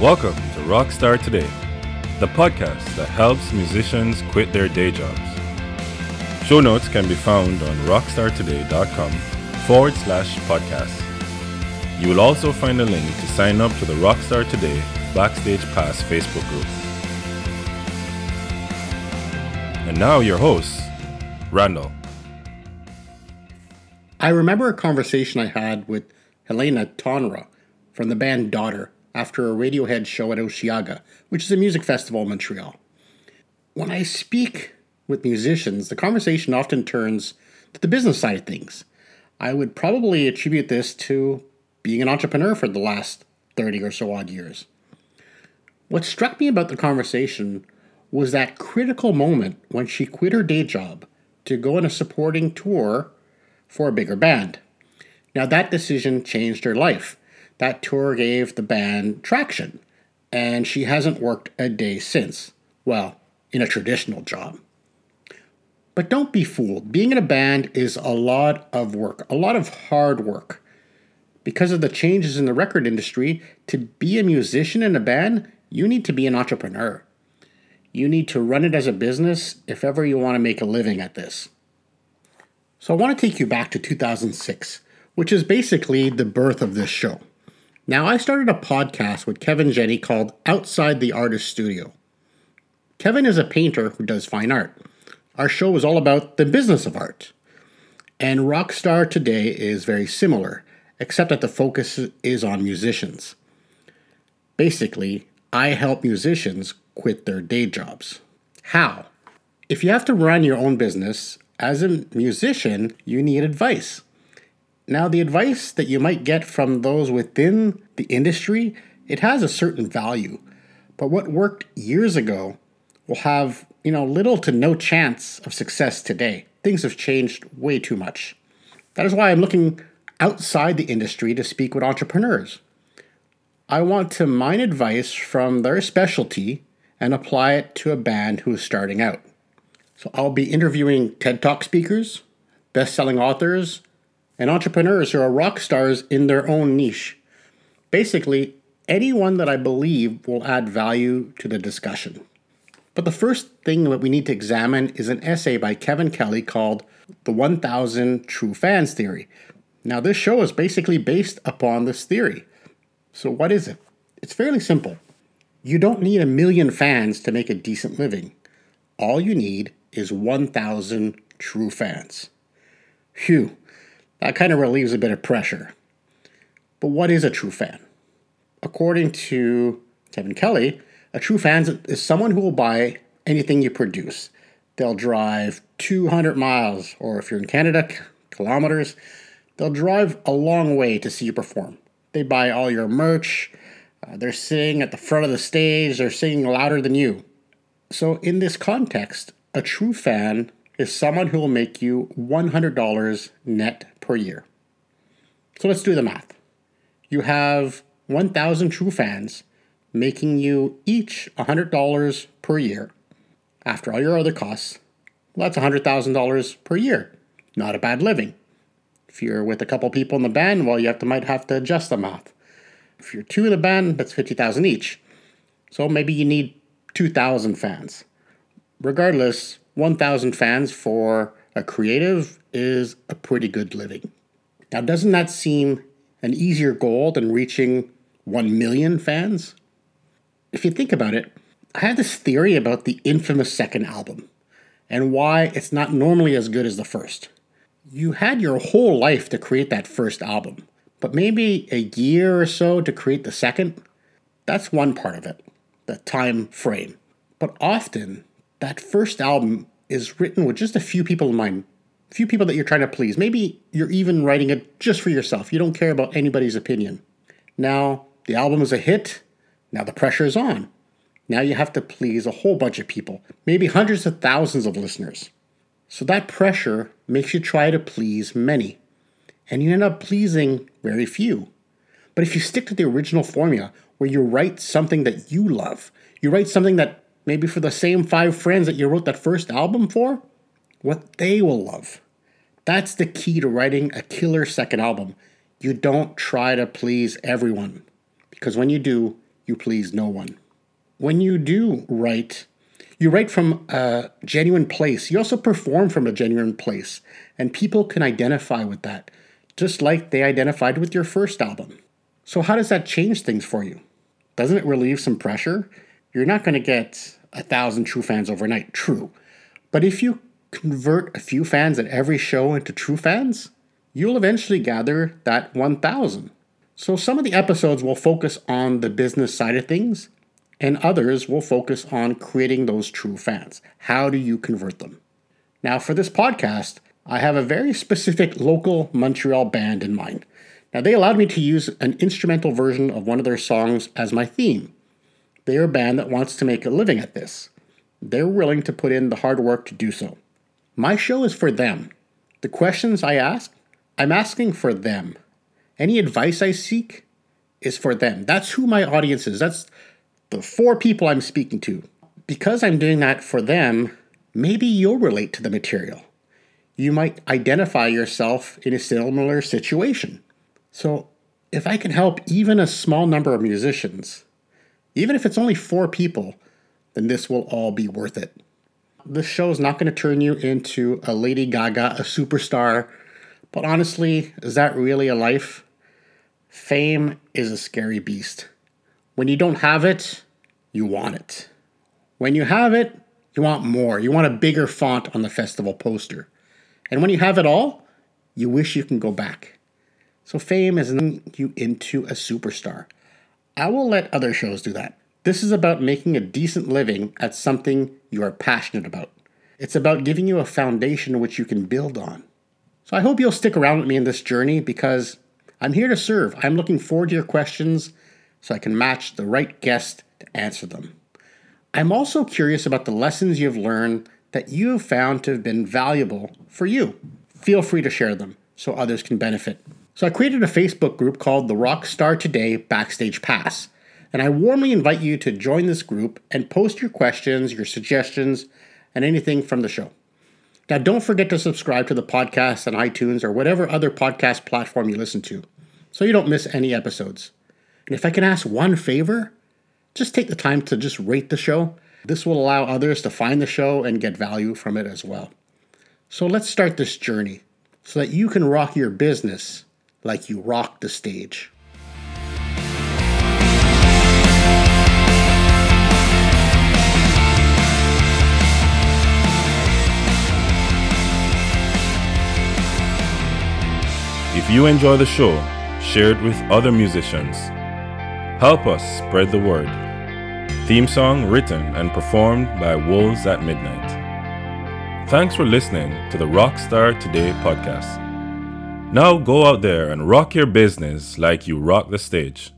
Welcome to Rockstar Today, the podcast that helps musicians quit their day jobs. Show notes can be found on rockstartoday.com forward slash podcast. You will also find a link to sign up to the Rockstar Today Backstage Pass Facebook group. And now, your host, Randall. I remember a conversation I had with Helena Tonra from the band Daughter after a Radiohead show at Osheaga, which is a music festival in Montreal. When I speak with musicians, the conversation often turns to the business side of things. I would probably attribute this to being an entrepreneur for the last 30 or so odd years. What struck me about the conversation was that critical moment when she quit her day job to go on a supporting tour for a bigger band. Now, that decision changed her life. That tour gave the band traction, and she hasn't worked a day since. Well, in a traditional job. But don't be fooled. Being in a band is a lot of work, a lot of hard work. Because of the changes in the record industry, to be a musician in a band, you need to be an entrepreneur. You need to run it as a business if ever you want to make a living at this. So I want to take you back to 2006, which is basically the birth of this show. Now, I started a podcast with Kevin Jenny called Outside the Artist Studio. Kevin is a painter who does fine art. Our show is all about the business of art. And Rockstar Today is very similar, except that the focus is on musicians. Basically, I help musicians quit their day jobs. How? If you have to run your own business, as a musician, you need advice. Now, the advice that you might get from those within the industry, it has a certain value. But what worked years ago will have, you know, little to no chance of success today. Things have changed way too much. That is why I'm looking outside the industry to speak with entrepreneurs. I want to mine advice from their specialty and apply it to a band who is starting out. So I'll be interviewing TED Talk speakers, best selling authors, and entrepreneurs who are rock stars in their own niche. Basically, anyone that I believe will add value to the discussion. But the first thing that we need to examine is an essay by Kevin Kelly called The 1000 True Fans Theory. Now, this show is basically based upon this theory. So, what is it? It's fairly simple. You don't need a million fans to make a decent living. All you need is 1,000 true fans. Phew, that kind of relieves a bit of pressure. But what is a true fan? According to Kevin Kelly, a true fan is someone who will buy anything you produce. They'll drive 200 miles, or if you're in Canada, kilometers, they'll drive a long way to see you perform. They buy all your merch, uh, they're sitting at the front of the stage, they're singing louder than you. So, in this context, a true fan is someone who will make you $100 net per year. So let's do the math. You have 1,000 true fans making you each $100 per year after all your other costs. Well, that's $100,000 per year. Not a bad living. If you're with a couple people in the band, well, you have to might have to adjust the math. If you're two in the band, that's 50,000 each. So maybe you need 2,000 fans regardless, 1,000 fans for a creative is a pretty good living. Now, doesn't that seem an easier goal than reaching 1 million fans? If you think about it, I have this theory about the infamous second album and why it's not normally as good as the first. You had your whole life to create that first album, but maybe a year or so to create the second. That's one part of it, the time frame. But often, that first album is written with just a few people in mind, a few people that you're trying to please. Maybe you're even writing it just for yourself. You don't care about anybody's opinion. Now, the album is a hit. Now the pressure is on. Now you have to please a whole bunch of people, maybe hundreds of thousands of listeners. So that pressure makes you try to please many. And you end up pleasing very few. But if you stick to the original formula, where you write something that you love, you write something that maybe for the same five friends that you wrote that first album for, what they will love. That's the key to writing a killer second album. You don't try to please everyone, because when you do, you please no one. When you do write, you write from a genuine place. You also perform from a genuine place, and people can identify with that, just like they identified with your first album. So, how does that change things for you? Doesn't it relieve some pressure? You're not going to get a thousand true fans overnight, true. But if you convert a few fans at every show into true fans, you'll eventually gather that 1,000. So some of the episodes will focus on the business side of things, and others will focus on creating those true fans. How do you convert them? Now, for this podcast, I have a very specific local Montreal band in mind. Now, they allowed me to use an instrumental version of one of their songs as my theme. They are a band that wants to make a living at this. They're willing to put in the hard work to do so. My show is for them. The questions I ask, I'm asking for them. Any advice I seek is for them. That's who my audience is. That's the four people I'm speaking to. Because I'm doing that for them, maybe you'll relate to the material. You might identify yourself in a similar situation. So, if I can help even a small number of musicians, even if it's only four people, then this will all be worth it. This show is not going to turn you into a Lady Gaga, a superstar, but honestly, is that really a life? Fame is a scary beast. When you don't have it, you want it. When you have it, you want more. You want a bigger font on the festival poster. And when you have it all, you wish you can go back. So fame isn't you into a superstar. I will let other shows do that. This is about making a decent living at something you are passionate about. It's about giving you a foundation which you can build on. So I hope you'll stick around with me in this journey because I'm here to serve. I'm looking forward to your questions so I can match the right guest to answer them. I'm also curious about the lessons you've learned that you have found to have been valuable for you. Feel free to share them so others can benefit. So I created a Facebook group called the Rockstar Today Backstage Pass, and I warmly invite you to join this group and post your questions, your suggestions, and anything from the show. Now, don't forget to subscribe to the podcast on iTunes or whatever other podcast platform you listen to so you don't miss any episodes. And if I can ask one favor, just take the time to just rate the show. This will allow others to find the show and get value from it as well. So let's start this journey so that you can rock your business like you rock the stage. If you enjoy the show, share it with other musicians. Help us spread the word. Theme song written and performed by Wolves at Midnight. Thanks for listening to the Rockstar Today podcast. Now go out there and rock your business like you rock the stage.